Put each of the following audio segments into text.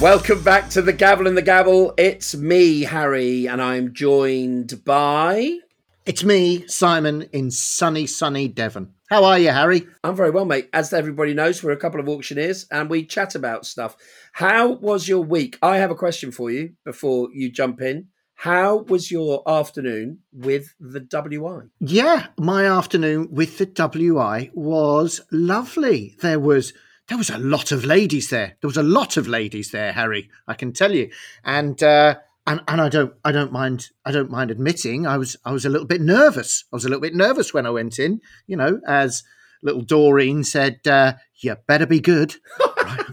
Welcome back to the Gavel and the Gabble. It's me, Harry, and I'm joined by. It's me, Simon, in sunny, sunny Devon. How are you, Harry? I'm very well, mate. As everybody knows, we're a couple of auctioneers and we chat about stuff. How was your week? I have a question for you before you jump in. How was your afternoon with the WI? Yeah, my afternoon with the WI was lovely. There was there was a lot of ladies there. There was a lot of ladies there, Harry. I can tell you, and uh, and and I don't I don't mind I don't mind admitting I was I was a little bit nervous. I was a little bit nervous when I went in. You know, as little Doreen said, uh, "You better be good."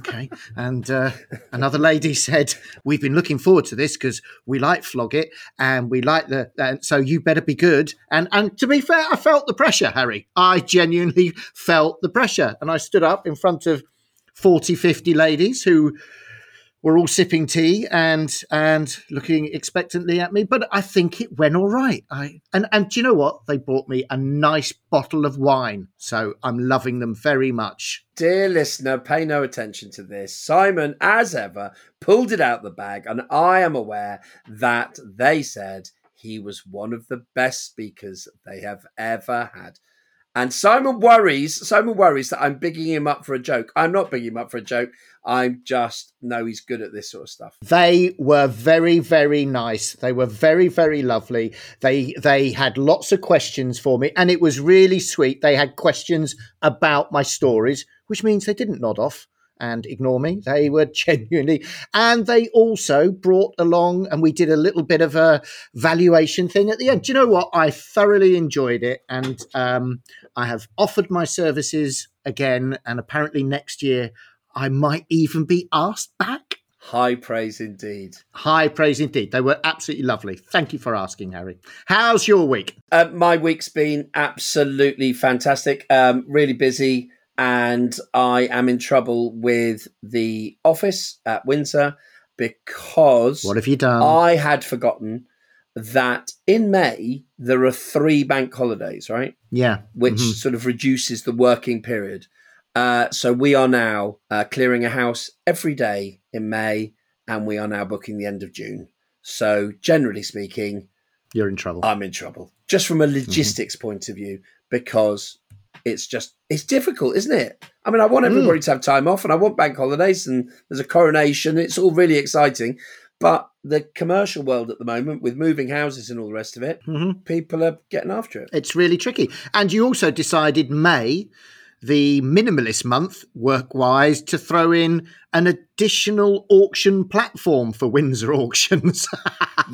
okay. And uh, another lady said, "We've been looking forward to this because we like flog it and we like the. And so you better be good." And and to be fair, I felt the pressure, Harry. I genuinely felt the pressure, and I stood up in front of 40, 50 ladies who were all sipping tea and and looking expectantly at me. But I think it went all right. I and and do you know what? They brought me a nice bottle of wine, so I'm loving them very much. Dear listener, pay no attention to this. Simon, as ever, pulled it out the bag, and I am aware that they said he was one of the best speakers they have ever had. And Simon worries, Simon worries that I'm bigging him up for a joke. I'm not bigging him up for a joke. I'm just know he's good at this sort of stuff. They were very, very nice. They were very, very lovely. They they had lots of questions for me, and it was really sweet. They had questions about my stories, which means they didn't nod off and ignore me. They were genuinely, and they also brought along, and we did a little bit of a valuation thing at the end. Do you know what? I thoroughly enjoyed it, and um, I have offered my services again, and apparently next year I might even be asked back. High praise indeed. High praise indeed. They were absolutely lovely. Thank you for asking, Harry. How's your week? Uh, my week's been absolutely fantastic. Um, really busy, and I am in trouble with the office at Windsor because What have you done? I had forgotten that in May there are three bank holidays, right? yeah. Which Mhm. sort of reduces the working period. Uh, so we are now uh, clearing a house every day in May, and we are now booking the end of June. So generally speaking, You're in trouble. I'm in trouble just from a logistics point of view because it's just it's difficult, isn't it? I mean, I want everybody to have time off, and I want bank holidays, and there's a coronation. It's all really exciting, but the commercial world at the moment, with moving houses and all the rest of it, Mhm. people are getting after it. It's really tricky. And you also decided May, the minimalist month, work wise, to throw in an additional auction platform for Windsor auctions.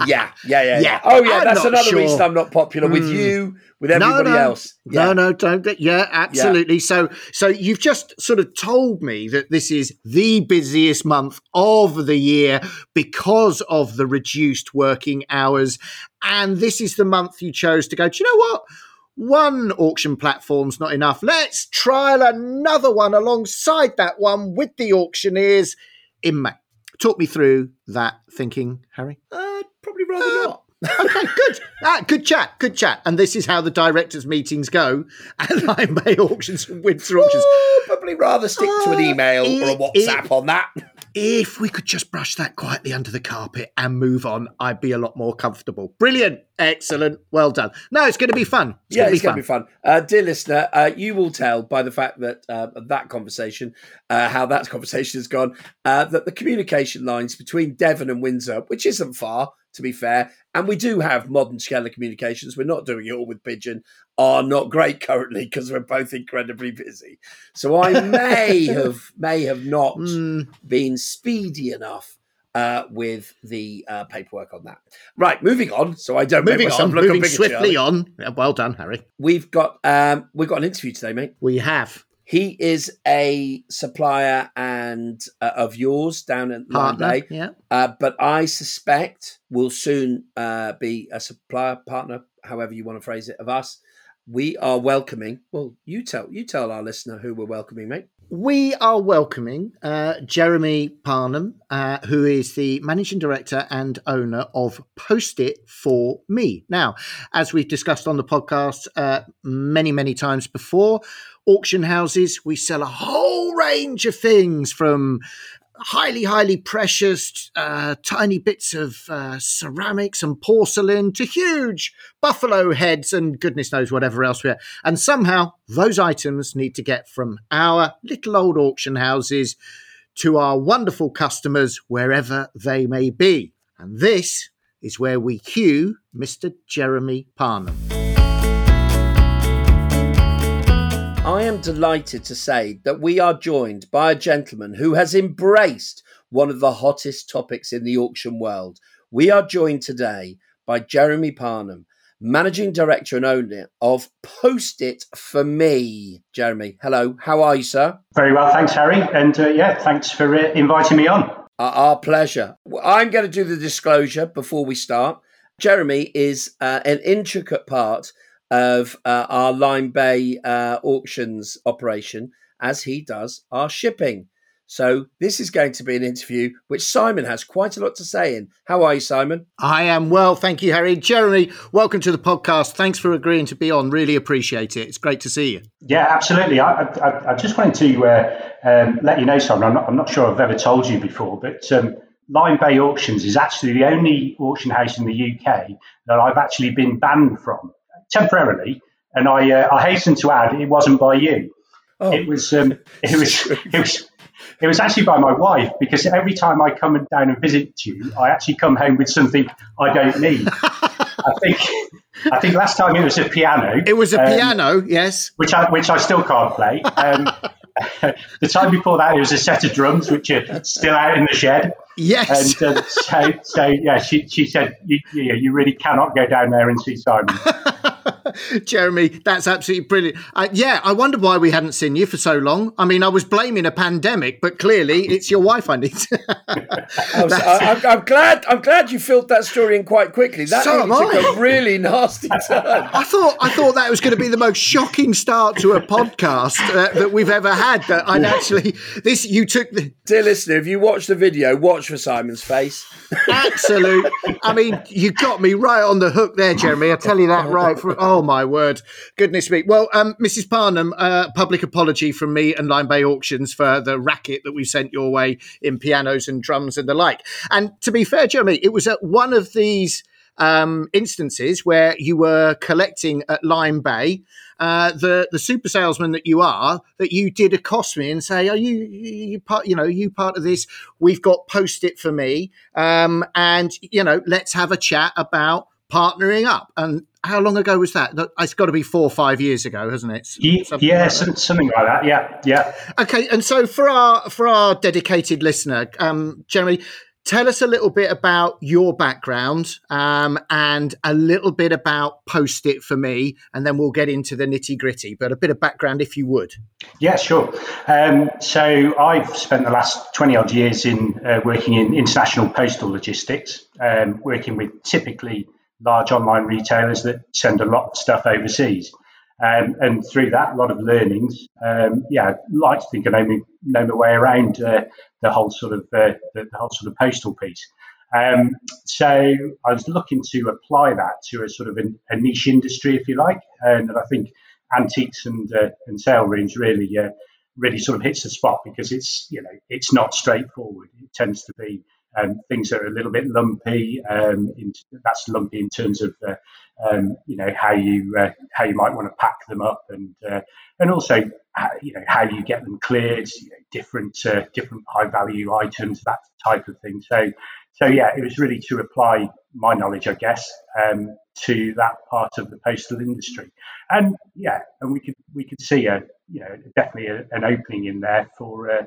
Yeah, yeah, yeah, yeah. Yeah, Oh, yeah. I'm that's another sure. reason I'm not popular with Mm. you, with everybody no, no, else. Yeah. No, no, don't. Yeah, absolutely. So, so you've just sort of told me that this is the busiest month of the year because of the reduced working hours, and this is the month you chose to go. Do you know what? One auction platform's not enough. Let's trial another one alongside that one with the auctioneers in May. Talk me through that thinking, Harry. Uh, probably rather Uh, not. Okay, good. Ah, good chat, good chat. And this is how the directors' meetings go at Lyme Bay Auctions and Windsor Auctions. Probably rather stick to an Uh, email or a it- WhatsApp on that. If we could just brush that quietly under the carpet and move on, I'd be a lot more comfortable. Brilliant. Excellent. Well done. No, it's going to be fun. It's yeah, going to be it's going fun. to be fun. Uh, dear listener, uh, you will tell by the fact that uh, that conversation, uh, how that conversation has gone, uh, that the communication lines between Devon and Windsor, which isn't far, to be fair, and we do have modern scalar communications, we're not doing it all with Pigeon, are not great currently because we're both incredibly busy. So I may have may have not Mm, been speedy enough uh, with the uh, paperwork on that. Right, moving on. So I don't moving on, moving swiftly on. Yeah, Well done, Harry. We've got um, we've got an interview today, mate. We have He is a supplier and uh, of yours down at partner. Bay, Yeah. uh, but I suspect will soon uh, be a supplier partner, however you want to phrase it, of us. We are welcoming. Well, you tell you tell our listener who we're welcoming, mate. We are welcoming uh, Jeremy Parnham, uh, who is the managing director and owner of Post It for Me. Now, as we've discussed on the podcast uh, many, many times before, auction houses, we sell a whole range of things from highly, highly precious, uh, tiny bits of uh, ceramics and porcelain to huge buffalo heads and goodness knows whatever else we have. And somehow those items need to get from our little old auction houses to our wonderful customers wherever they may be. And this is where we cue Mr. Jeremy Parnham. Am delighted to say that we are joined by a gentleman who has embraced one of the hottest topics in the auction world. We are joined today by Jeremy Parnham, Managing Director and owner of Post It For Me. Jeremy, hello. How are you, sir? Very well, thanks, Harry. And uh, yeah, thanks for uh, inviting me on. Uh, our pleasure. I'm going to do the disclosure before we start. Jeremy is uh, an intricate part of uh, our Lyme Bay uh, auctions operation as he does our shipping. So this is going to be an interview which Simon has quite a lot to say in. How are you, Simon? I am well, thank you, Harry. Jeremy, welcome to the podcast. Thanks for agreeing to be on. Really appreciate it. It's great to see you. Yeah, absolutely. I, I, I just wanted to uh, um, let you know, Simon. I'm not, I'm not, sure I've ever told you before, but um, Lyme Bay Auctions is actually the only auction house in the UK that I've actually been banned from temporarily. And I, uh, I hasten to add, it wasn't by you. Oh. It was, um, it was, it was, it was actually by my wife because every time I come down and visit you, I actually come home with something I don't need. I think, I think last time it was a piano. It was a um, piano, yes, which I, which I still can't play. Um, the time before that, it was a set of drums, which are still out in the shed. Yes. And uh, so, so, yeah, she, she said, you, you, you really cannot go down there and see Simon. Jeremy, that's absolutely brilliant. Uh, yeah, I wonder why we hadn't seen you for so long. I mean, I was blaming a pandemic, but clearly it's your wife I need. I am glad. I'm glad you filled that story in quite quickly. That so took a really nasty turn. I thought I thought that was going to be the most shocking start to a podcast uh, that we've ever had. That I'd actually this you took the dear listener. If you watch the video, watch for Simon's face. Absolute. I mean, you got me right on the hook there, Jeremy. I tell you that right. For, oh my word, goodness me. Well, um, Mrs. Parnham, uh, public apology from me and Lyme Bay Auctions for the racket that we sent your way in pianos and drums and the like. And to be fair, Jeremy, it was at one of these um, instances where you were collecting at Lyme Bay, uh, the the super salesman that you are, that you did accost me and say, "Are you you part? You know, you part of this? We've got post it for me, um, and you know, let's have a chat about partnering up." And how long ago was that? It's got to be four or five years ago, hasn't it? Something yeah, like something like that. Yeah, yeah. Okay, and so for our for our dedicated listener, um, Jeremy, tell us a little bit about your background um, and a little bit about Post It for me, and then we'll get into the nitty gritty. But a bit of background, if you would. Yeah, sure. Um, so I've spent the last twenty odd years in uh, working in international postal logistics, um, working with typically large online retailers that send a lot of stuff overseas. Um, and through that, a lot of learnings. Um, yeah, I'd like to think I know, me, know my way around uh, the whole sort of uh, the, the, whole sort of postal piece. Um, so I was looking to apply that to a sort of a, a niche industry, if you like, and I think antiques and uh, and sale rooms really uh, really sort of hits the spot because it's you know it's not straightforward. It tends to be um, things that are a little bit lumpy. Um, in, that's lumpy in terms of uh, um, you know how you uh, how you might want to pack them up, and uh, and also how, you know how you get them cleared. You know, different uh, different high value items, that type of thing. So so yeah, it was really to apply my knowledge, I guess, um, to that part of the postal industry, and yeah, and we could we could see a you know definitely a, an opening in there for uh,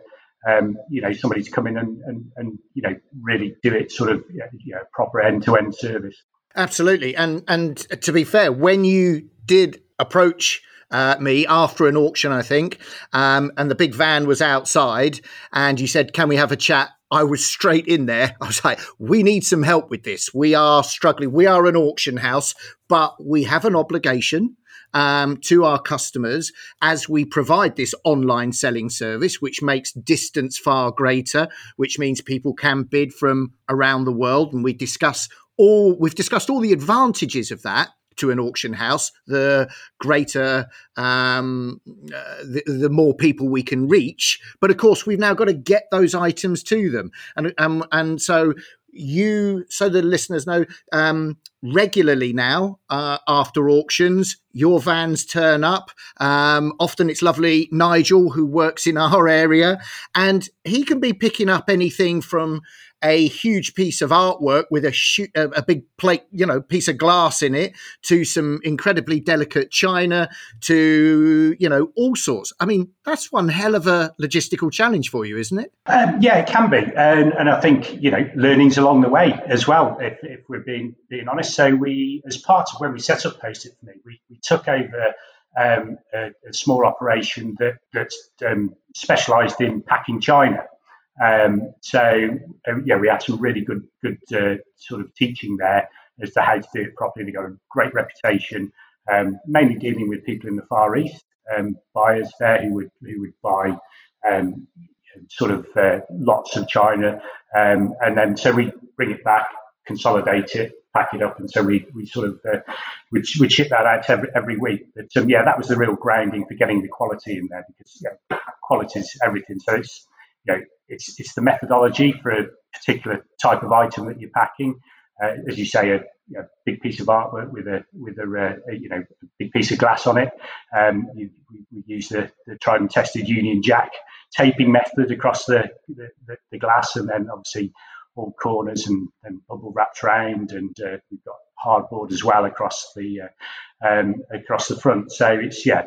um, you know, somebody to come in and, and, and, you know, really do it sort of, you know, proper end to end service. Absolutely. And, and to be fair, when you did approach uh, me after an auction, I think, um, and the big van was outside, and you said, Can we have a chat? I was straight in there. I was like, we need some help with this. We are struggling. We are an auction house, but we have an obligation um, to our customers as we provide this online selling service, which makes distance far greater, which means people can bid from around the world. And we discuss all, we've discussed all the advantages of that. to an auction house, the greater, um, uh, the, the, more people we can reach. But of course, we've now got to get those items to them, and um, and so you so the listeners know um, regularly now uh, after auctions your vans turn up. Um, often it's lovely nigel who works in our area and he can be picking up anything from a huge piece of artwork with a, sh- a big plate, you know, piece of glass in it, to some incredibly delicate china, to you know all sorts. I mean, that's one hell of a logistical challenge for you, isn't it? Um, yeah, it can be, and, and I think you know learnings along the way as well. If, if we're being being honest, so we, as part of when we set up Post It for Me, we, we took over. Um, a, a, small operation that that um, specialised in packing china. Um, so um, yeah, we had some really good good uh, sort of teaching there as to how to do it properly. They got a great reputation, um, mainly dealing with people in the Far East, um, buyers there who would who would buy um, sort of uh, lots of china, um, and then so we bring it back, consolidate it, pack it up, and so we we sort of uh, we we ship that out every every week. But yeah, that was the real grounding for getting the quality in there because yeah, quality is everything. So it's you know, it's it's the methodology for a particular type of item that you're packing. Uh, as you say, a know, big piece of artwork with a with a, uh, a, you know a big piece of glass on it. Um, you, we, use the, the tried and tested Union Jack taping method across the, the, the glass, and then obviously all corners and, and bubble wrapped around, and uh, we've got hardboard as well across the uh, um, across the front. So it's yeah,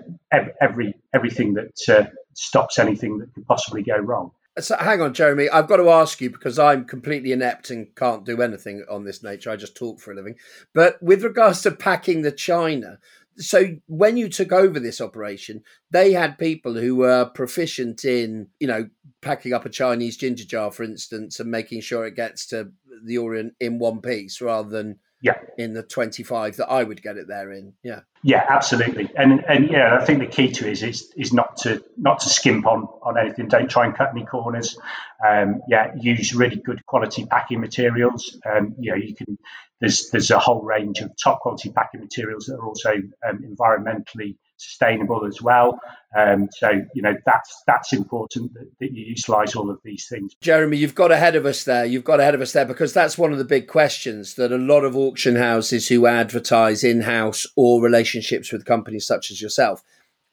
every everything that uh, stops anything that could possibly go wrong. So hang on, Jeremy. I've got to ask you because I'm completely inept and can't do anything on this nature. I just talk for a living. But with regards to packing the china, so when you took over this operation, they had people who were proficient in, you know, packing up a Chinese ginger jar, for instance, and making sure it gets to the Orient in one piece rather than yeah. In the 25 that i would get it there in yeah. Yeah absolutely. And and yeah i think the key to it is is, is not to not to skimp on on anything. Don't try and cut any corners. Um, yeah use really good quality packing materials. Um, you know you can there's there's a whole range of top quality packing materials that are also um, environmentally sustainable as well. Um, so you know that's that's important that, that you utilise all of these things. Jeremy, you've got ahead of us there. You've got ahead of us there because that's one of the big questions that a lot of auction houses who advertise in house or relationships with companies such as yourself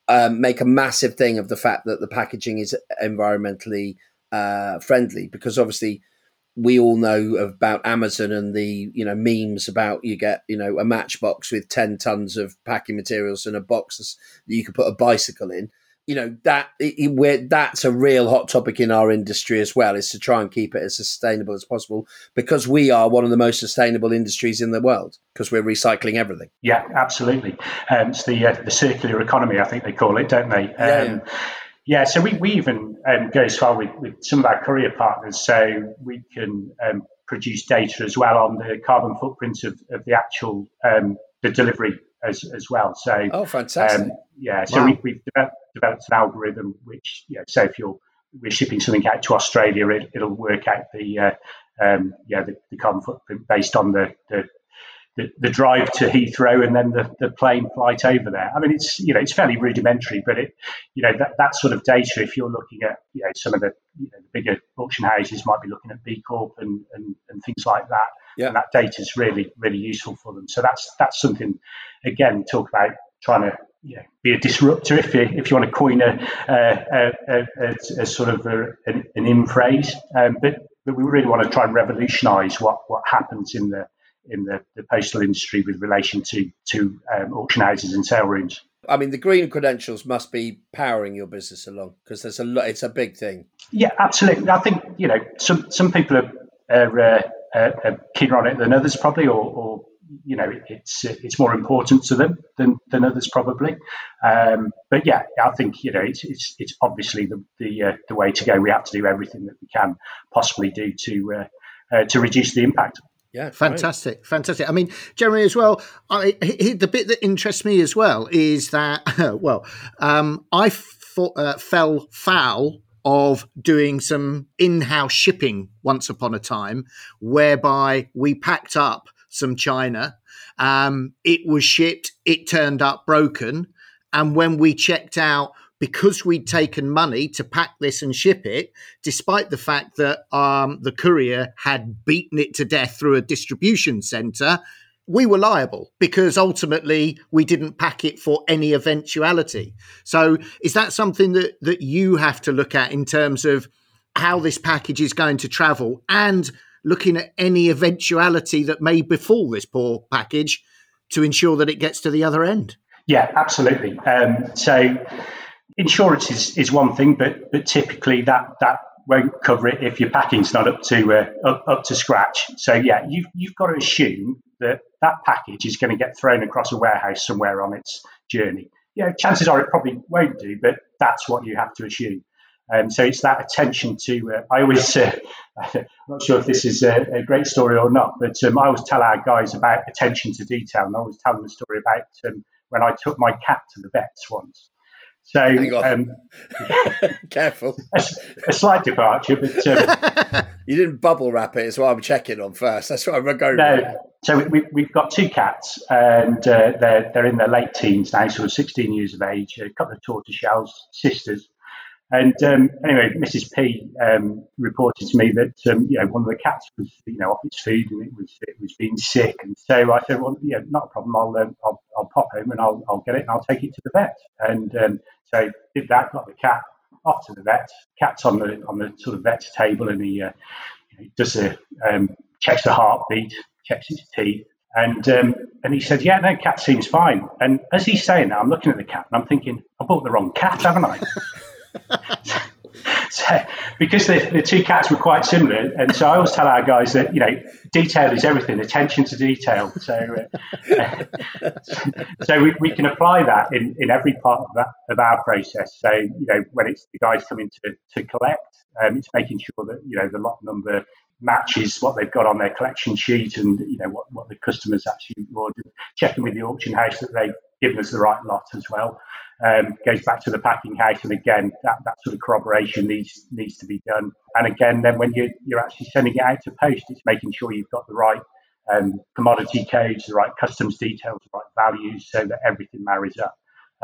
um, make a massive thing of the fact that the packaging is environmentally uh, friendly because obviously we all know about Amazon and the you know memes about you get you know a matchbox with ten tons of packing materials and a box that you can put a bicycle in. You know that it, that's a real hot topic in our industry as well. Is to try and keep it as sustainable as possible because we are one of the most sustainable industries in the world because we're recycling everything. Yeah, absolutely. Um, it's the uh, the circular economy, I think they call it, don't they? Um, yeah, yeah. Yeah, so we, we even um, go as far with, with some of our courier partners, so we can um, produce data as well on the carbon footprint of, of the actual um, the delivery as, as well. So oh, fantastic! Um, yeah, so wow. we, have developed, developed, an algorithm which, you know, so if you're we're shipping something out to Australia, it, will work out the uh, um, yeah the, the, carbon footprint based on the, the the, the drive to Heathrow and then the, the plane flight over there. I mean, it's you know it's fairly rudimentary, but it you know that, that sort of data. If you're looking at you know some of the, you know, the bigger auction houses might be looking at B Corp and, and, and things like that. Yeah. And that data is really really useful for them. So that's that's something again talk about trying to you know, be a disruptor if you if you want to coin a, a, a, a, a sort of an, an in phrase. Um, but but we really want to try and revolutionise what what happens in the in the, the postal industry with relation to to um, auction houses and sale rooms. I mean, the green credentials must be powering your business along because there's a lot. It's a big thing. Yeah, absolutely. I think you know some some people are, are, uh, are keener on it than others, probably, or, or you know it's it's more important to them than, than others probably. Um, but yeah, I think you know it's it's, it's obviously the the, uh, the way to go. We have to do everything that we can possibly do to uh, uh, to reduce the impact. Yeah, fantastic, fantastic. I mean, Jeremy, as well. I, he, the bit that interests me as well is that, well, um, I uh, fell foul of doing some in-house shipping once upon a time, whereby we packed up some china Um, it was shipped, it turned up broken. And when we checked out, because we'd taken money to pack this and ship it, despite the fact that um, the courier had beaten it to death through a distribution center, we were liable because ultimately we didn't pack it for any eventuality. So, is that something that that you have to look at in terms of how this package is going to travel and looking at any eventuality that may befall this poor package to ensure that it gets to the other end? Yeah, absolutely. Um, so insurance is, is one thing, but but typically that that won't cover it if your packing's not up to uh, up, up to scratch. So yeah, you've you've got to assume that that package is going to get thrown across a warehouse somewhere on its journey. Yeah, chances are it probably won't do, but that's what you have to assume. Um, so it's that attention to. Uh, I always, uh, I'm not sure if this is a, a great story or not, but um, I always tell our guys about attention to detail, and I always tell them a story about um, when I took my cat to the vets once. So, um, careful, a, a, slight departure, but um, you didn't bubble wrap it. Is what I'm checking on first. That's what I'm going. No, so we, have got two cats, and uh, they're they're in their late teens now, sort of 16 years of age. A couple of tortoiseshell sisters, and um, anyway, Mrs. P um, reported to me that um, you know one of the cats was you know off its food and it was it was being sick, and so I said, well, yeah, not a problem. I'll um, I'll, I'll pop home and I'll I'll get it and I'll take it to the vet. And um, so did that, got the cat off to the vet. Cat's on the on the sort of vet's table, and he, uh, does a um, checks the heartbeat, checks its teeth, and um, and he said, "Yeah, no, cat seems fine." And as he's saying that, I'm looking at the cat and I'm thinking, "I bought the wrong cat, haven't I?" so, because the, the two cats were quite similar, and so I always tell our guys that you know detail is everything, attention to detail. So, uh, so we, we can apply that in, in every part of that of our process. So you know when it's the guys coming to to collect, um, it's making sure that you know the lot number matches what they've got on their collection sheet and you know what, what the customers actually ordered. Checking with the auction house that they've given us the right lot as well um, goes back to the packing house, and again, that, that sort of corroboration needs needs to be done. And again, then when you, you're actually sending it out to post, it's making sure you've got the right um, commodity codes, the right customs details, the right values, so that everything marries up.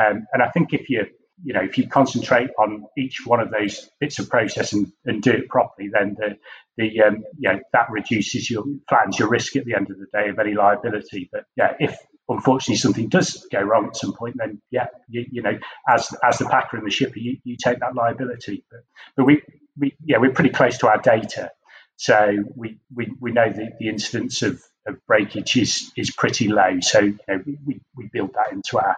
Um, and I think if you you know if you concentrate on each one of those bits of process and, and do it properly, then the the um, you know that reduces your flattens your risk at the end of the day of any liability. But yeah, if unfortunately something does go wrong at some point, then yeah, you, you know, as as the packer and the shipper, you, you take that liability. But but we, we yeah, we're pretty close to our data, so we we, we know the, the incidence of, of breakage is is pretty low. So you know, we, we build that into our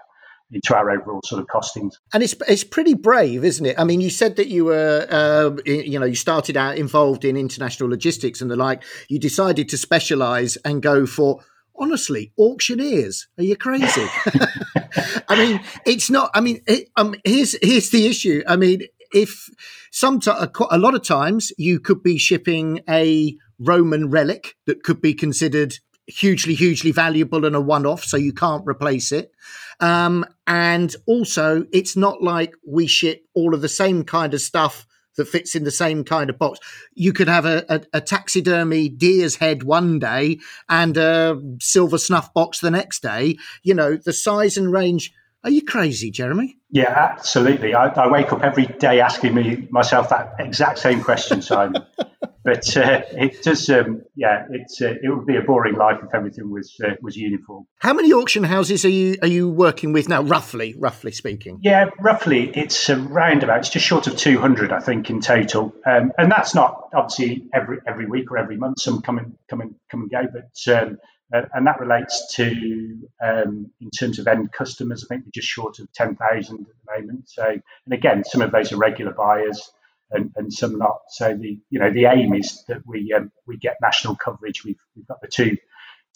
into our overall sort of costings. And it's it's pretty brave, isn't it? I mean, you said that you were, uh, you know, you started out involved in international logistics and the like. You decided to specialise and go for honestly, auctioneers, are you crazy? I mean, it's not. I mean, it, um, here's here's the issue. I mean, if some a lot of times you could be shipping a Roman relic that could be considered hugely, hugely valuable and a one-off, so you can't replace it. Um, and also, it's not like we ship all of the same kind of stuff that fits in the same kind of box. You could have a, a, a, taxidermy deer's head one day and a silver snuff box the next day. You know, the size and range. Are you crazy, Jeremy? Yeah, absolutely. I, I wake up every day asking me myself that exact same question, Simon. but uh, it does, um, yeah, it's uh, it would be a boring life if everything was uh, was uniform. How many auction houses are you are you working with now, roughly, roughly speaking? Yeah, roughly, it's around about it's just short of two hundred, I think, in total, um, and that's not obviously every every week or every month. Some come and come and come and go, but. Um, and that relates to, um, in terms of end customers, I think we're just short of 10,000 at the moment. So, and again, some of those are regular buyers and, and some not. So the you know the aim is that we um, we get national coverage. We've we've got the two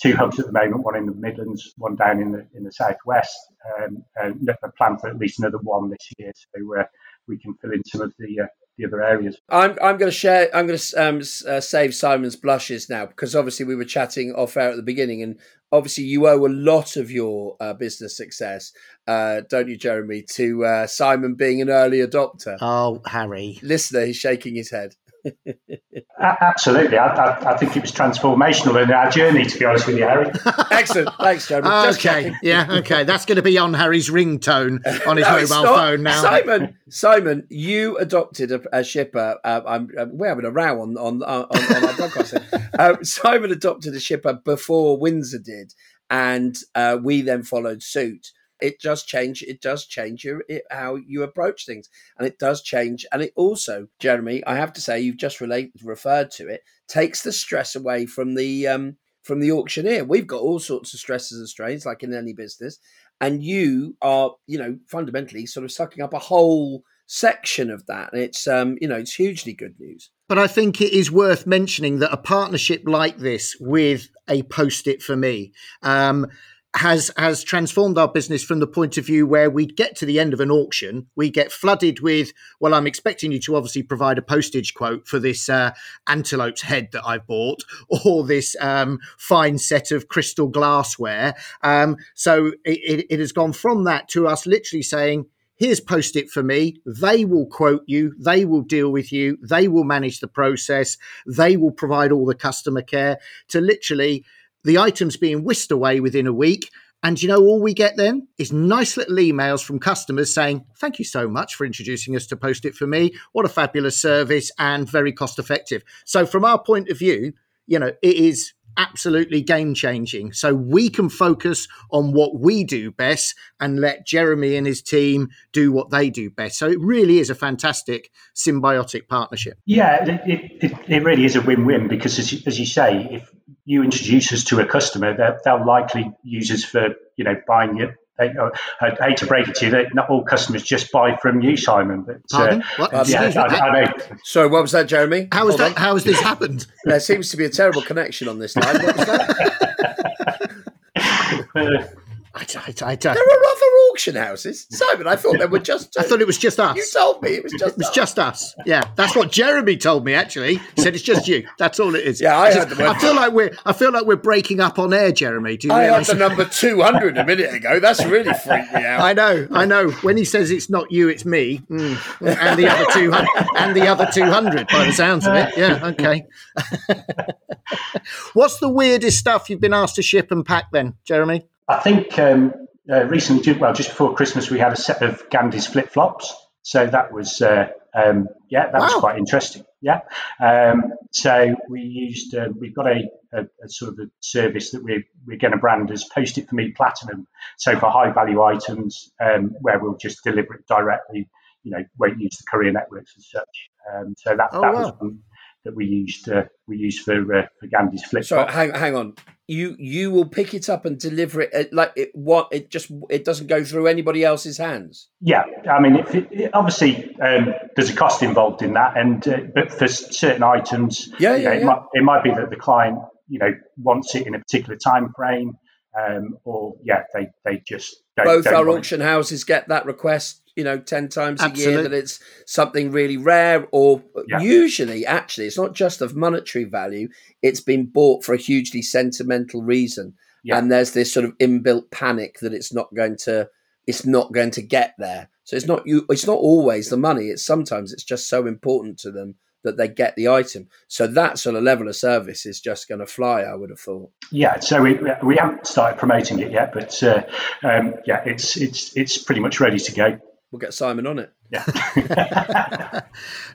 two hubs at the moment, one in the Midlands, one down in the in the southwest, um, and a plan for at least another one this year, so uh, we can fill in some of the uh, the other areas. I'm I'm going to share. I'm going to um, uh, save Simon's blushes now because obviously we were chatting off air at the beginning, and obviously you owe a lot of your uh, business success, uh, don't you, Jeremy, to uh, Simon being an early adopter. Oh, Harry, listener, he's shaking his head. Absolutely. I, I, I, think it was transformational in our journey, to be honest with you, Harry. Excellent. Thanks, Jeremy. okay. Yeah. Okay. That's going to be on Harry's ringtone on his no, mobile phone now. Simon, Simon, you adopted a, a shipper. Uh, I'm, uh, we're having a row on, on, on, on our podcast. uh, Simon adopted a shipper before Windsor did, and uh, we then followed suit it does change it does change your it, how you approach things and it does change and it also jeremy i have to say you've just referred to it takes the stress away from the um from the auctioneer. We've got all sorts of stresses and strains like in any business and you are you know fundamentally sort of sucking up a whole section of that and it's um you know it's hugely good news. But I think it is worth mentioning that a partnership like this with a post it for me um, has has transformed our business from the point of view where we'd get to the end of an auction, we get flooded with, well, I'm expecting you to obviously provide a postage quote for this uh, antelope's head that I've bought, or this um, fine set of crystal glassware. Um, so it, it has gone from that to us literally saying, here's post it for me. They will quote you. They will deal with you. They will manage the process. They will provide all the customer care to literally the items being whisked away within a week. And you know, all we get then is nice little emails from customers saying, Thank you so much for introducing us to Post It for me. What a fabulous service and very cost effective. So, from our point of view, you know, it is absolutely game changing. So we can focus on what we do best and let Jeremy and his team do what they do best. So it really is a fantastic symbiotic partnership. Yeah, it, it, it really is a win win because, as you, as you say, if you introduce us to a customer, they'll likely use us for you know buying it I, hate to break it to you that not all customers just buy from you, Simon. But uh, what? yeah, I, I, know. Sorry, what was that, Jeremy? How has that? On. How has this happened? There seems to be a terrible connection on this line. What was that? I, I, I, there are other auction houses, Simon. I thought they were just. I thought it was just us. You told me it was just. It was us. just us. Yeah, that's what Jeremy told me. Actually, he said it's just you. That's all it is. Yeah, I heard I feel like we're. I feel like we're breaking up on air, Jeremy. Do you I realize? had the number two hundred a minute ago. That's really freaked me out. I know. I know. When he says it's not you, it's me, mm, and the other two hundred, and the other two hundred, by the sounds of it. Yeah. Okay. What's the weirdest stuff you've been asked to ship and pack, then, Jeremy? I think um, uh, recently, well, just before Christmas, we had a set of Gandhi's flip flops. So that was, uh, um, yeah, that wow. was quite interesting. Yeah. Um, so we used, uh, we've got a, a, a, sort of a service that we're, we're going to brand as Post It For Me Platinum. So for high value items, um, where we'll just deliver it directly, you know, won't use the courier networks as such. Um, so that, oh, that wow. was one that we used, uh, we used for, uh, for Gandhi's flip. So hang, hang on you you will pick it up and deliver it uh, like it what it just it doesn't go through anybody else's hands yeah i mean it, it, obviously um, there's a cost involved in that and uh, but for certain items yeah, yeah, know, yeah. It, might, it might be that the client you know wants it in a particular time frame um, or yeah they they just both don't our auction houses get that request you know 10 times Absolutely. a year that it's something really rare or yeah. usually actually it's not just of monetary value it's been bought for a hugely sentimental reason yeah. and there's this sort of inbuilt panic that it's not going to it's not going to get there so it's not you it's not always the money it's sometimes it's just so important to them that they get the item. So that sort of level of service is just going to fly. I would have thought. Yeah. So we, we haven't started promoting it yet, but uh, um, yeah, it's it's it's pretty much ready to go we'll get Simon on it. Yeah.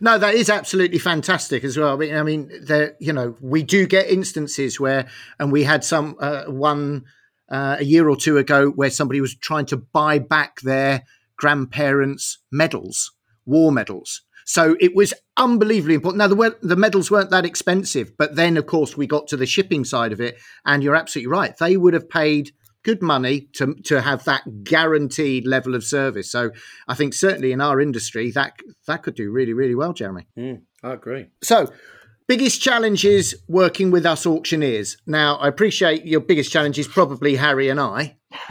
no, that is absolutely fantastic as well. I mean, I mean, there, you know, we do get instances where, and we had some uh, one uh, a year or two ago where somebody was trying to buy back their grandparents' medals, war medals. So it was unbelievably important. Now the the medals weren't that expensive, but then of course we got to the shipping side of it, and you're absolutely right. They would have paid good money to to have that guaranteed level of service. So I think certainly in our industry that that could do really really well, Jeremy. Mm, I agree. So biggest challenge is working with us auctioneers. Now I appreciate your biggest challenge is probably Harry and I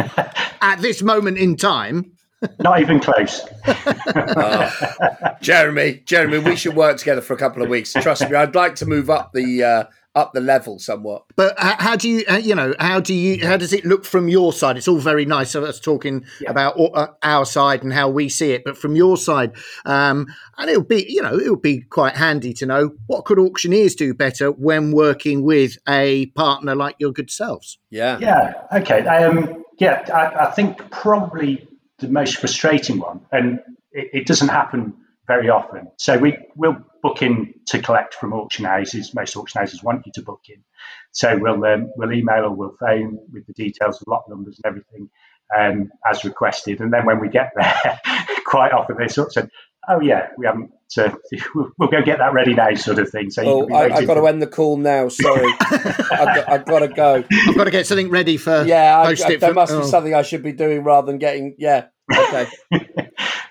at this moment in time. Not even close. oh, Jeremy, Jeremy, we should work together for a couple of weeks. Trust me, I'd like to move up the uh, up the level somewhat. But how do you, you know, how do you, how does it look from your side? It's all very nice of us talking yeah. about uh, our side and how we see it, but from your side, um, and it'll be, you know, it'll be quite handy to know what could auctioneers do better when working with a partner like your good selves. Yeah. Yeah. Okay. Um, yeah, I, I think probably the most frustrating one, and it, it doesn't happen very often. So we will book in to collect from auction houses. Most auction houses want you to book in. So we'll um, we'll email or we'll phone with the details, the lot numbers, and everything um, as requested. And then when we get there, quite often they sort of say, "Oh yeah, we haven't." So we'll go get that ready now, sort of thing. So oh, I, have got to end the call now. Sorry, I've, got, I've, got, to go. I've got to get something ready for. Yeah, I, I, there must oh. be something I should be doing rather than getting. Yeah, okay.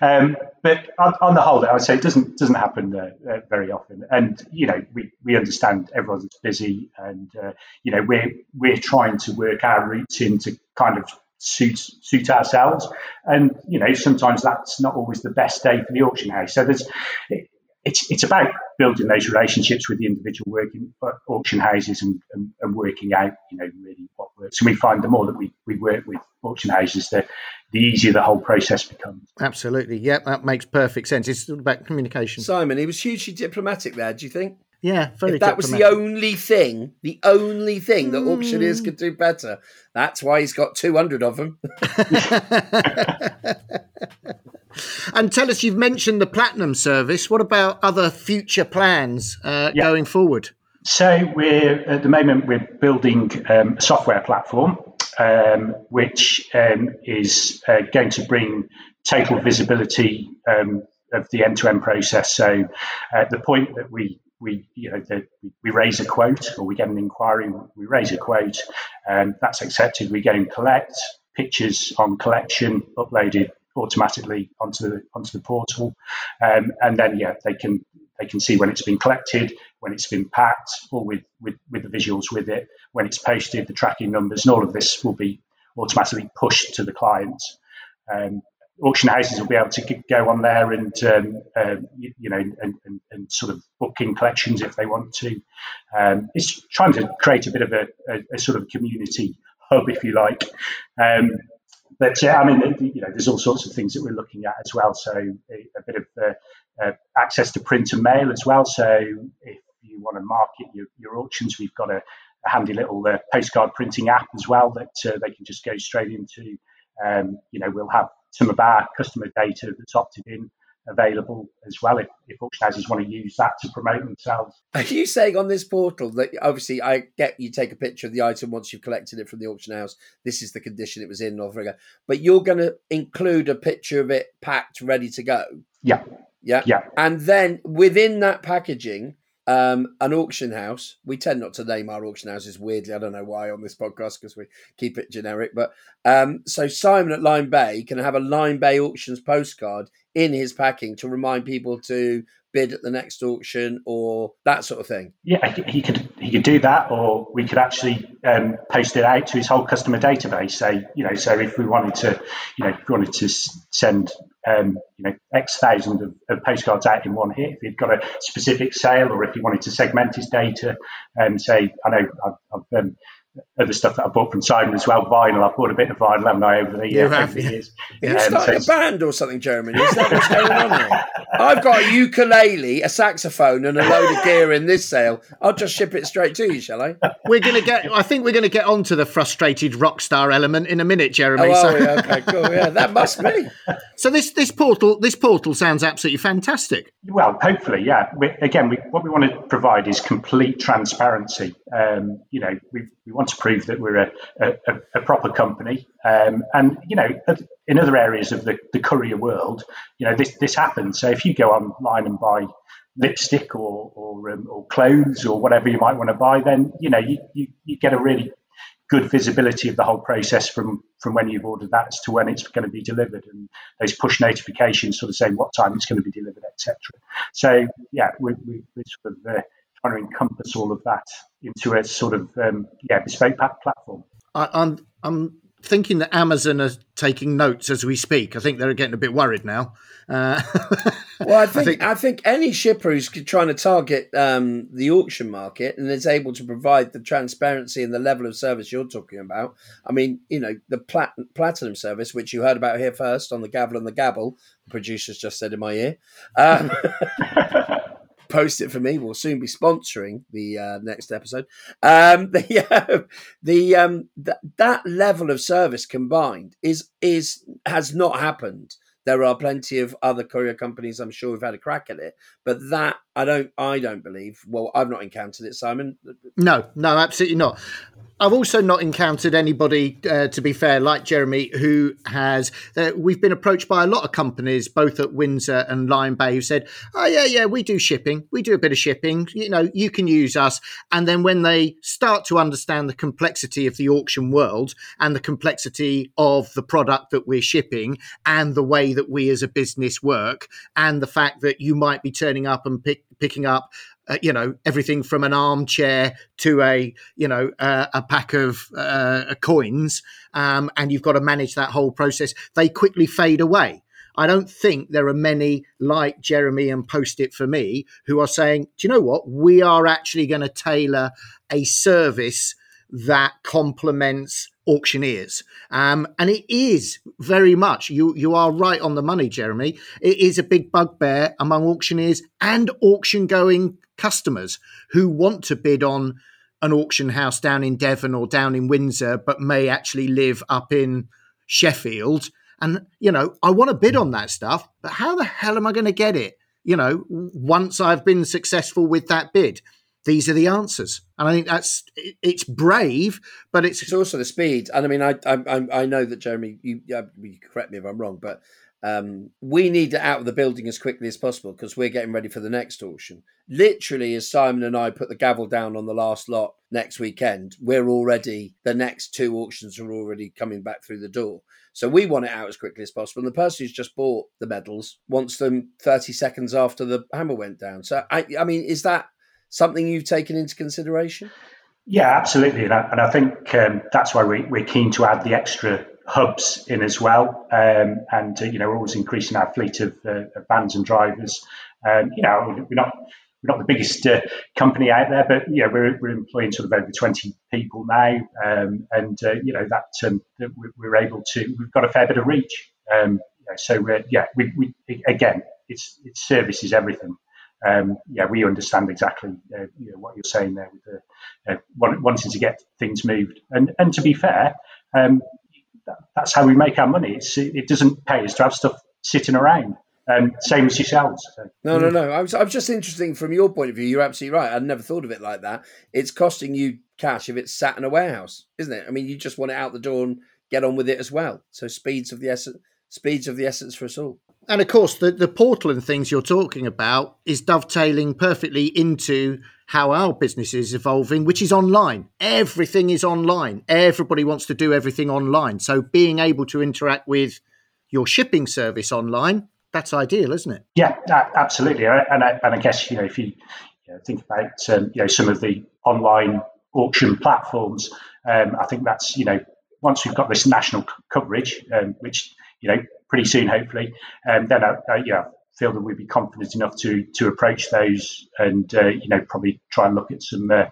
Um, but on, on, the whole, I would say it doesn't doesn't happen uh, uh, very often. And you know, we, we understand everyone's busy, and uh, you know, we're we're trying to work our routes in to kind of suit suit ourselves. And you know, sometimes that's not always the best day for the auction house. So there's it, it's it's about building those relationships with the individual working uh, auction houses and, and, and, working out, you know, really what works. And we find the more that we, we work with auction houses, the the easier the whole process becomes. Absolutely, yeah, that makes perfect sense. It's all about communication. Simon, he was hugely diplomatic there. Do you think? Yeah, very. If that was the only thing, the only thing that mm. auctioneers could do better. That's why he's got two hundred of them. and tell us, you've mentioned the platinum service. What about other future plans uh, yeah. going forward? So we're at the moment we're building um, a software platform um, which um, is uh, going to bring total visibility um, of the end-to-end process. So at the point that we we you know we raise a quote or we get an inquiry, we raise a quote, and that's accepted. We go and collect pictures on collection, uploaded automatically onto the onto the portal, um, and then yeah, they can they can see when it's been collected, when it's been packed, or with, with, with the visuals with it, when it's posted, the tracking numbers, and all of this will be automatically pushed to the client. Um, auction houses will be able to go on there and um, um, you, know and, and, and, sort of book in collections if they want to. Um, it's trying to create a bit of a, a, a, sort of community hub, if you like. Um, but yeah, I mean, you know, there's all sorts of things that we're looking at as well. So a, a bit of uh, uh, access to print and mail as well. So if you want to market your, your auctions, we've got a, a handy little uh, postcard printing app as well that uh, they can just go straight into. Um, you know, we'll have some of our customer data that's opted in available as well if, if auction houses want to use that to promote themselves. Are you saying on this portal that obviously I get you take a picture of the item once you've collected it from the auction house, this is the condition it was in, but you're going to include a picture of it packed, ready to go? Yeah. Yeah. Yeah. And then within that packaging, um, an auction house. We tend not to name our auction houses weirdly. I don't know why on this podcast because we keep it generic. But um, so Simon at Lyme Bay can have a Lyme Bay auctions postcard in his packing to remind people to bid at the next auction or that sort of thing. Yeah, he could he could do that, or we could actually um, post it out to his whole customer database. Say, you know, so if we wanted to, you know, if we wanted to send, um, you know, X thousand of, of, postcards out in one hit, if he'd got a specific sale, or if he wanted to segment his data, and say, I know I've, I've um, other stuff that I bought from Simon as well. Vinyl, I've bought a bit of vinyl, haven't I, over the, you uh, have, yeah. years. You um, started so a band or something, Jeremy? Is that what's going on here? I've got a ukulele, a saxophone, and a load of gear in this sale. I'll just ship it straight to you, shall I? We're going to get. I think we're going to get onto the frustrated rock star element in a minute, Jeremy. Oh, so. yeah, okay, cool. Yeah, that must be. So this this portal this portal sounds absolutely fantastic. Well, hopefully, yeah. We, again, we, what we want to provide is complete transparency. Um, you know, we, we want to prove that we're a, a, a proper company, um, and you know, in other areas of the, the courier world, you know, this this happens. So if you go online and buy lipstick or or, um, or clothes or whatever you might want to buy, then you know you, you, you get a really good visibility of the whole process from from when you've ordered that to when it's going to be delivered and those push notifications sort of saying what time it's going to be delivered etc so yeah we, we, we're sort of uh, trying to encompass all of that into a sort of um, yeah bespoke platform I, I'm I'm thinking that Amazon are taking notes as we speak. I think they're getting a bit worried now. Uh, well, I think, I think, I think any shipper who's trying to target um, the auction market and is able to provide the transparency and the level of service you're talking about. I mean, you know, the plat- platinum service, which you heard about here first on the Gavel and the Gabble, the producers just said in my ear. Um, post it for me. We'll soon be sponsoring the uh, next episode. Um, the uh, the um, th- that level of service combined is is has not happened. There are plenty of other courier companies. I'm sure we've had a crack at it, but that I don't. I don't believe. Well, I've not encountered it, Simon. No, no, absolutely not. I've also not encountered anybody, uh, to be fair, like Jeremy, who has. Uh, we've been approached by a lot of companies, both at Windsor and Lyme Bay, who said, "Oh yeah, yeah, we do shipping. We do a bit of shipping. You know, you can use us." And then when they start to understand the complexity of the auction world and the complexity of the product that we're shipping and the way that we as a business work, and the fact that you might be turning up and pick, picking up uh, you know everything from an armchair to a you know uh, a pack of uh, coins um, and you've got to manage that whole process they quickly fade away i don't think there are many like jeremy and post it for me who are saying do you know what we are actually going to tailor a service that complements auctioneers. Um, and it is very much, you, you are right on the money, Jeremy. It is a big bugbear among auctioneers and auction going customers who want to bid on an auction house down in Devon or down in Windsor, but may actually live up in Sheffield. And, you know, I want to bid on that stuff, but how the hell am I going to get it? You know, once I've been successful with that bid these are the answers. And I think that's it's brave, but it's it's also the speed. And I mean, I I I know that Jeremy, you, you correct me if I'm wrong, but um, we need it out of the building as quickly as possible because we're getting ready for the next auction. Literally, as Simon and I put the gavel down on the last lot next weekend, we're already the next two auctions are already coming back through the door. So we want it out as quickly as possible. And the person who's just bought the medals wants them 30 seconds after the hammer went down. So I, I mean, is that something you've taken into consideration? Yeah, absolutely, and I, and I think um, that's why we, are keen to add the extra hubs in as well. Um, and uh, you know, we're always increasing our fleet of, uh, of vans and drivers. Um, you know, we're not we're not the biggest uh, company out there, but yeah, we're, we're employing sort of over 20 people now, um, and uh, you know that, um, that we're able to. We've got a fair bit of reach. Um, so yeah, we, we, again, it's it's service is everything um, yeah, we understand exactly uh, you know, what you're saying there with the, uh, wanting to get things moved. And and to be fair, um, that's how we make our money. It's, it doesn't pay us to have stuff sitting around. Um, same as yourselves. So. No, no, no. I was, I was just interesting from your point of view. You're absolutely right. I'd never thought of it like that. It's costing you cash if it's sat in a warehouse, isn't it? I mean, you just want it out the door and get on with it as well. So speeds of the essence, speeds of the essence for us all. And of course, the, the portal and things you're talking about is dovetailing perfectly into how our business is evolving, which is online. Everything is online. Everybody wants to do everything online. So being able to interact with your shipping service online, that's ideal, isn't it? Yeah, absolutely. And I, and I guess, you know, if you, you know, think about, um, you know, some of the online auction platforms, um, I think that's, you know, once we've got this national coverage, um, which, you know, pretty soon, hopefully. Um, then, I, I, yeah, feel that we'd be confident enough to to approach those and uh, you know probably try and look at some uh,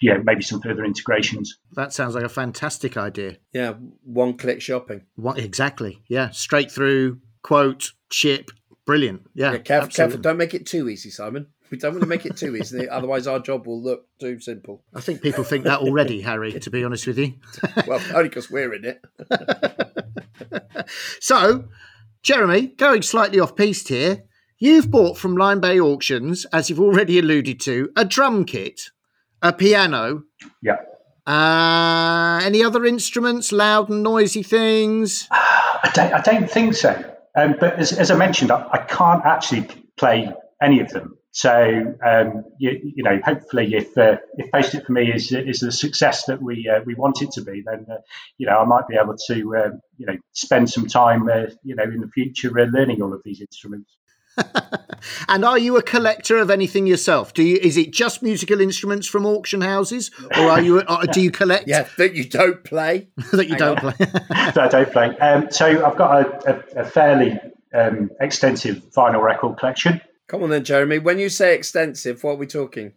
you know maybe some further integrations. That sounds like a fantastic idea. Yeah, one click shopping. What exactly? Yeah, straight through quote ship. Brilliant. Yeah, yeah careful, careful. Don't make it too easy, Simon. We don't want to make it too easy, otherwise our job will look too simple. I think people think that already, Harry. To be honest with you. well, only because we're in it. so, Jeremy, going slightly off piste here, you've bought from Lyme Bay Auctions, as you've already alluded to, a drum kit, a piano. Yeah. Uh, any other instruments, loud and noisy things? I don't, I don't think so. Um, but as, as, I mentioned, I, I, can't actually play any of them. So um, you, you, know, hopefully, if uh, if Post It for me is is the success that we uh, we want it to be, then uh, you know I might be able to um, you know spend some time uh, you know in the future uh, learning all of these instruments. and are you a collector of anything yourself? Do you? Is it just musical instruments from auction houses, or are you? Or do you collect? Yeah, that you don't play. that you don't play. that I don't play. Um, so I've got a, a, a fairly um, extensive vinyl record collection. Come on then, Jeremy. When you say extensive, what are we talking?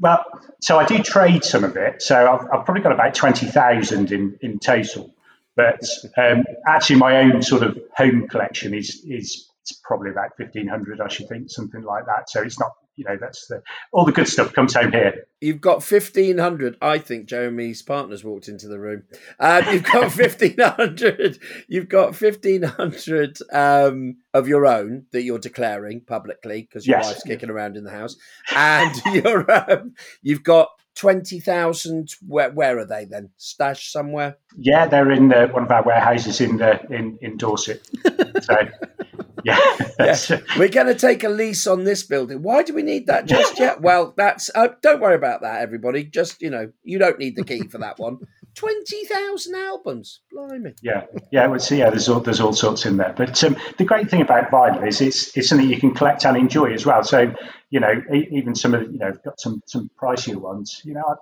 Well, so I do trade some of it. So I've, I've probably got about twenty thousand in in total. But um, actually, my own sort of home collection is is it's probably about fifteen hundred, I should think, something like that. So it's not, you know, that's the all the good stuff comes home here. You've got fifteen hundred. I think Jeremy's partner's walked into the room. Um, you've got fifteen hundred. You've got fifteen hundred um, of your own that you're declaring publicly because your Yes. wife's kicking around in the house, and you're um, you've got twenty thousand. Where where are they then? Stashed somewhere? Yeah, they're in uh, one of our warehouses in uh, in in Dorset. So yeah, uh, We're going to take a lease on this building. Why do we need that just yet? Well, that's uh, don't worry about that, everybody. Just you know, you don't need the key for that one. Twenty thousand albums, blimey! yeah, yeah. Well, so yeah, there's all there's all sorts in there. But um, the great thing about vinyl is it's it's something you can collect and enjoy as well. So you know, even some of the, you know, got some some pricier ones. You know,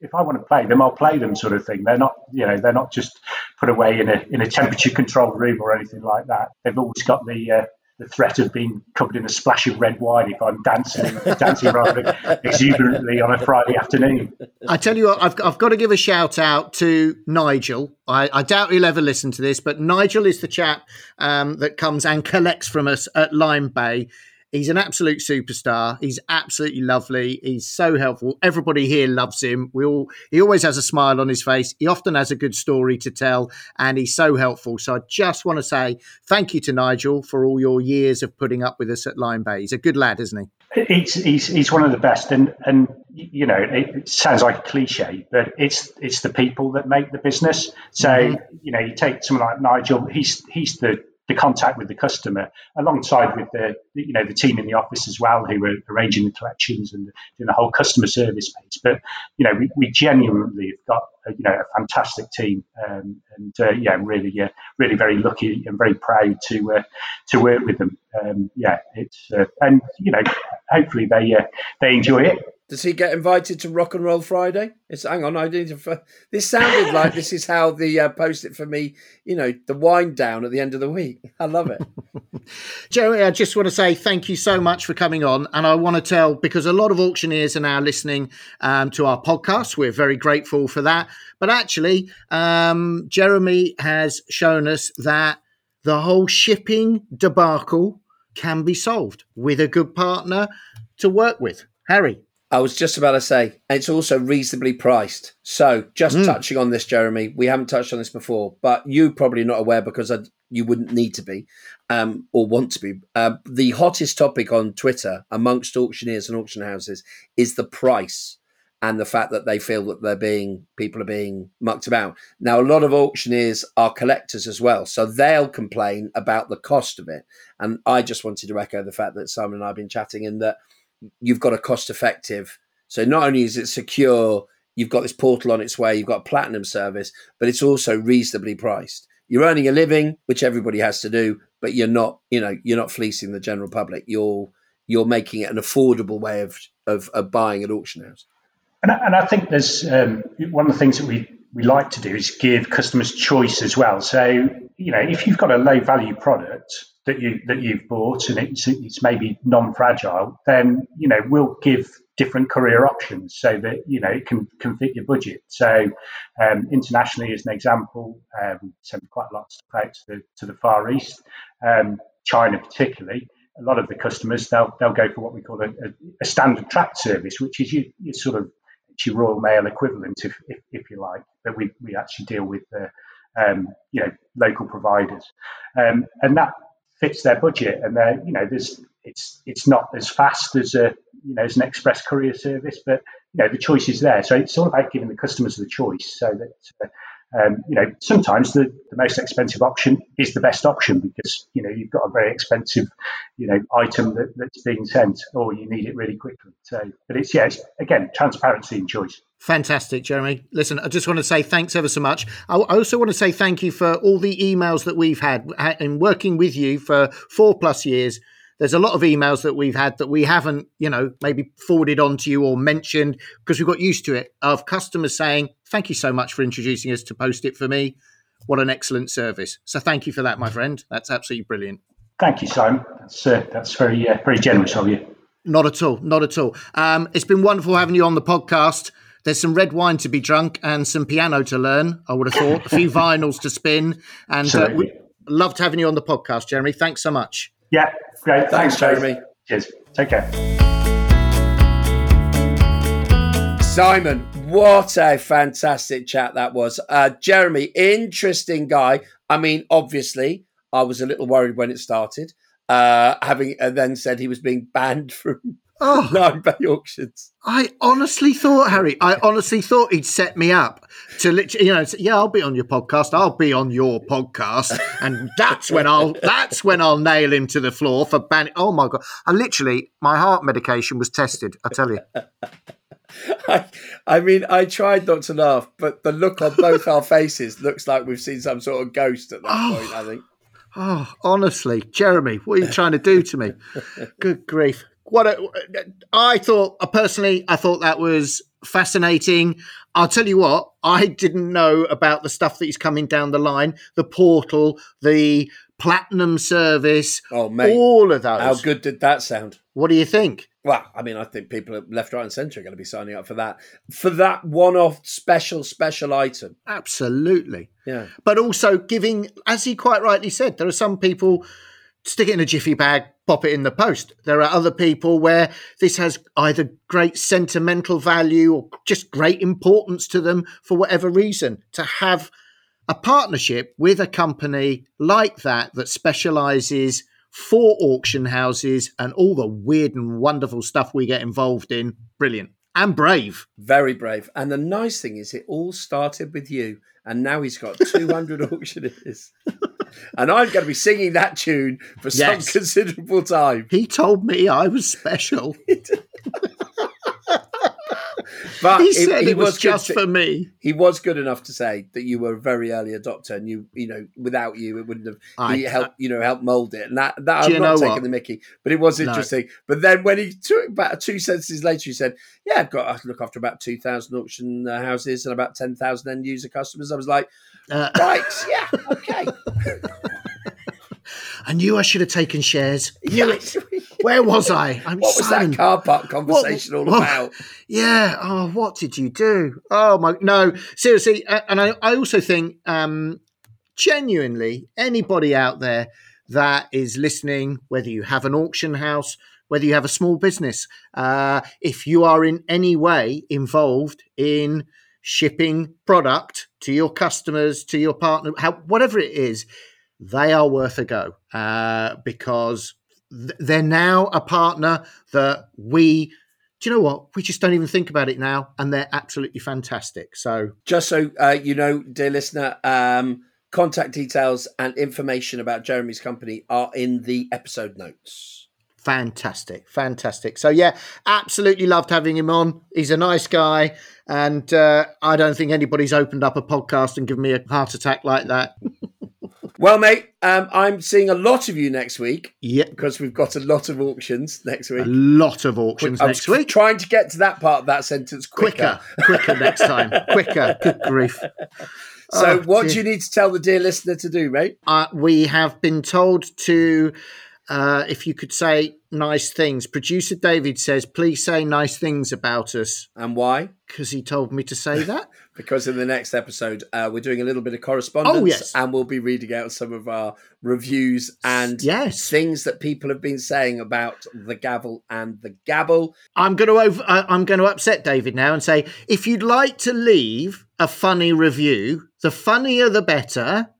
if I want to play them, I'll play them, sort of thing. They're not you know they're not just put away in a in a temperature controlled room or anything like that. They've always got the uh, the threat of being covered in a splash of red wine if I'm dancing dancing rather exuberantly on a Friday afternoon. I tell you what, I've, I've got to give a shout out to Nigel. I, I doubt he'll ever listen to this, but Nigel is the chap um, that comes and collects from us at Lyme Bay. He's an absolute superstar. He's absolutely lovely. He's so helpful. Everybody here loves him. We all he always has a smile on his face. He often has a good story to tell, and he's so helpful. So I just want to say thank you to Nigel for all your years of putting up with us at Lyme Bay. He's a good lad, isn't he? He's, he's, he's one of the best, and and you know it, it sounds like a cliche, but it's it's the people that make the business. So mm-hmm. you know you take someone like Nigel, he's he's the the contact with the customer alongside with the you know the team in the office as well who are arranging the collections and doing the whole customer service piece. But you know we, we genuinely have got a, you know a fantastic team, um, and uh, yeah, I'm really uh, really very lucky and very proud to uh, to work with them. Um, yeah, it's uh, and you know hopefully they uh, they enjoy it. Does he get invited to Rock and Roll Friday? It's hang on, I need to. This sounded like this is how the uh, post it for me. You know, the wind down at the end of the week. I love it. Joey, I just want to say thank you so much for coming on. And I want to tell, because a lot of auctioneers are now listening um, to our podcast, we're very grateful for that. But actually, um, Jeremy has shown us that the whole shipping debacle can be solved with a good partner to work with. Harry. I was just about to say, it's also reasonably priced. So, just touching on this, Jeremy, we haven't touched on this before, but you probably not aware because I, you wouldn't need to be um, or want to be. Uh, the hottest topic on Twitter amongst auctioneers and auction houses is the price and the fact that they feel that they're being people are being mucked about. Now, a lot of auctioneers are collectors as well, so they'll complain about the cost of it. And I just wanted to echo the fact that Simon and I have been chatting in that you've got a cost effective. So not only is it secure, you've got this portal on its way, you've got a platinum service, but it's also reasonably priced. You're earning a living, which everybody has to do, but you're not, you know, you're not fleecing the general public. You're you're making it an affordable way of of, of buying at auction house. And I, and I think there's um, one of the things that we, we like to do is give customers choice as well. So you know, if you've got a low value product that you that you've bought and it's it's maybe non fragile, then you know we'll give different career options so that you know it can can fit your budget. So um, internationally, as an example, um, send quite a lot of out to the to the Far East, um, China particularly. A lot of the customers they'll they'll go for what we call a, a, a standard track service, which is your, your sort of your Royal Mail equivalent, if, if, if you like. But we, we actually deal with the um, you know local providers, um, and that fits their budget. And they're you know there's it's it's not as fast as a you know as an express courier service, but you know the choice is there. So it's all about giving the customers the choice, so that. Uh, um, you know, sometimes the, the most expensive option is the best option because you know you've got a very expensive, you know, item that, that's being sent, or you need it really quickly. So, but it's yeah, it's, again, transparency and choice. Fantastic, Jeremy. Listen, I just want to say thanks ever so much. I also want to say thank you for all the emails that we've had in working with you for four plus years. there's a lot of emails that we've had that we haven't, you know, maybe forwarded on to you or mentioned because we've got used to it of customers saying, "Thank you so much for introducing us to Post It for me. What an excellent service." So thank you for that, my friend. That's absolutely brilliant. Thank you, Simon. That's uh, that's very uh, very generous of you. Not at all. Not at all. Um, it's been wonderful having you on the podcast. There's some red wine to be drunk and some piano to learn. I would have thought a few vinyls to spin, and uh, we loved having you on the podcast, Jeremy. Thanks so much. Yeah, great. Thanks, Thanks, Jeremy. Cheers. Take care. Simon, what a fantastic chat that was. Uh, Jeremy, interesting guy. I mean, obviously, I was a little worried when it started, uh, having uh, then said he was being banned from Oh, Lyme Bay auctions. I honestly thought, Harry, I honestly thought he'd set me up to literally, you know, say, yeah, I'll be on your podcast. I'll be on your podcast, and that's when I'll that's when I'll nail him to the floor for banning. Oh my god! I literally, my heart medication was tested. I tell you. I, I mean, I tried not to laugh, but the look on both our faces looks like we've seen some sort of ghost at that Oh. point. I think. Oh, honestly, Jeremy, what are you trying to do to me? Good grief. What a, I thought, uh, personally, I thought that was fascinating. I'll tell you what, I didn't know about the stuff that is coming down the line, the portal, the platinum service, Oh, mate, all of those. how good did that sound? What do you think? Well, I mean, I think people at left, right, and centre are going to be signing up for that for that one-off special, special item. Absolutely. Yeah, But also giving, as he quite rightly said, there are some people stick it in a jiffy bag, pop it in the post. There are other people where this has either great sentimental value or just great importance to them for whatever reason. To have a partnership with a company like that that specializes for auction houses and all the weird and wonderful stuff we get involved in, brilliant and brave. very brave. And the nice thing is, it all started with you, and now he's got 200 auctioneers. And I'm going to be singing that tune for some Yes. considerable time. He told me I was special. But He it- said he it was, good just to- for me. he was good enough to say that you were a very early adopter, and you, you know, without you, it wouldn't have I- he helped, you know, helped mold it. And that, that I'm not taking what? the Mickey, but it was No. interesting. But then when he took about two sentences later, he said, "Yeah, I've got to look after about two thousand auction uh, houses and about ten thousand end user customers." I was like, Uh, "Right, yeah, okay." I knew I should have taken shares. Knew it. Where was I? I'm What was Simon. that car park conversation all what- about? Yeah. Oh, what did you do? Oh my no. Seriously, and I, I also think um genuinely anybody out there that is listening, whether you have an auction house, whether you have a small business, uh, if you are in any way involved in shipping product to your customers, to your partner, how, whatever it is, they are worth a go uh, because th- they're now a partner that we do you know what? We just don't even think about it now, and they're absolutely fantastic. So, Just so uh, you know, dear listener, um, contact details and information about Jeremy's company are in the episode notes. fantastic, fantastic. So, yeah, absolutely loved having him on. He's a nice guy, and uh, I don't think anybody's opened up a podcast and given me a heart attack like that. Well, mate, um, I'm seeing a lot of you next week Yeah, because we've got a lot of auctions next week. a lot of auctions I next week. Trying to get to that part of that sentence quicker. Quicker, quicker next time. Quicker. Good grief. So, Oh, what dear. do you need to tell the dear listener to do, mate? uh, we have been told to, uh, if you could say nice things. Producer David says, please say nice things about us And why? because he told me to say that. Because in the next episode, uh, we're doing a little bit of correspondence, Oh, yes. and we'll be reading out some of our reviews and yes. things that people have been saying about the gavel and the gabble. I'm going to over, I- I'm going to upset David now and say if you'd like to leave a funny review, the funnier the better.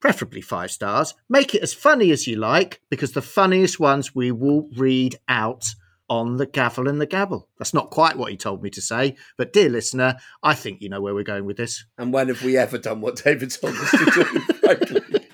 Preferably five stars. Make it as funny as you like because the funniest ones we will read out on the gavel and the gabble. That's not quite what he told me to say, but dear listener, I think you know where we're going with this. And when have we ever done what David told us to do?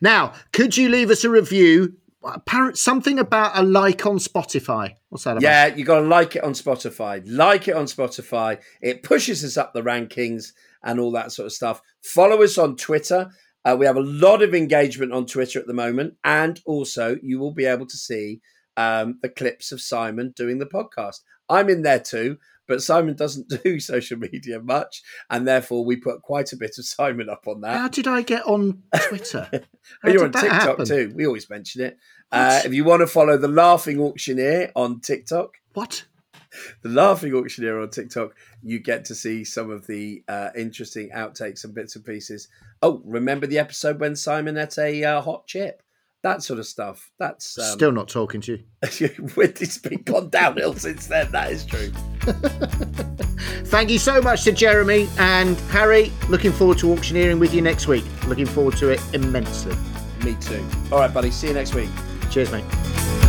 Now, could you leave us a review? Apparent something about a like on Spotify. What's that about? yeah, you got to like it on Spotify. Like it on Spotify. It pushes us up the rankings and all that sort of stuff. Follow us on Twitter Uh, we have a lot of engagement on Twitter at the moment, and also you will be able to see um, the clips of Simon doing the podcast. I'm in there too, but Simon doesn't do social media much, and therefore we put quite a bit of Simon up on that. How did I get on Twitter? Oh, you're on TikTok happen? too. We always mention it. Uh, if you want to follow the Laughing Auctioneer on TikTok, What? the Laughing Auctioneer on TikTok, you get to see some of the uh, interesting outtakes and bits and pieces. Oh, remember the episode when Simon ate a uh, hot chip? That sort of stuff. That's um, Still not talking to you. it's been gone downhill since then. That is true. Thank you so much to Jeremy and Harry. Looking forward to auctioneering with you next week. Looking forward to it immensely. Me too. All right, buddy. See you next week. Cheers, mate.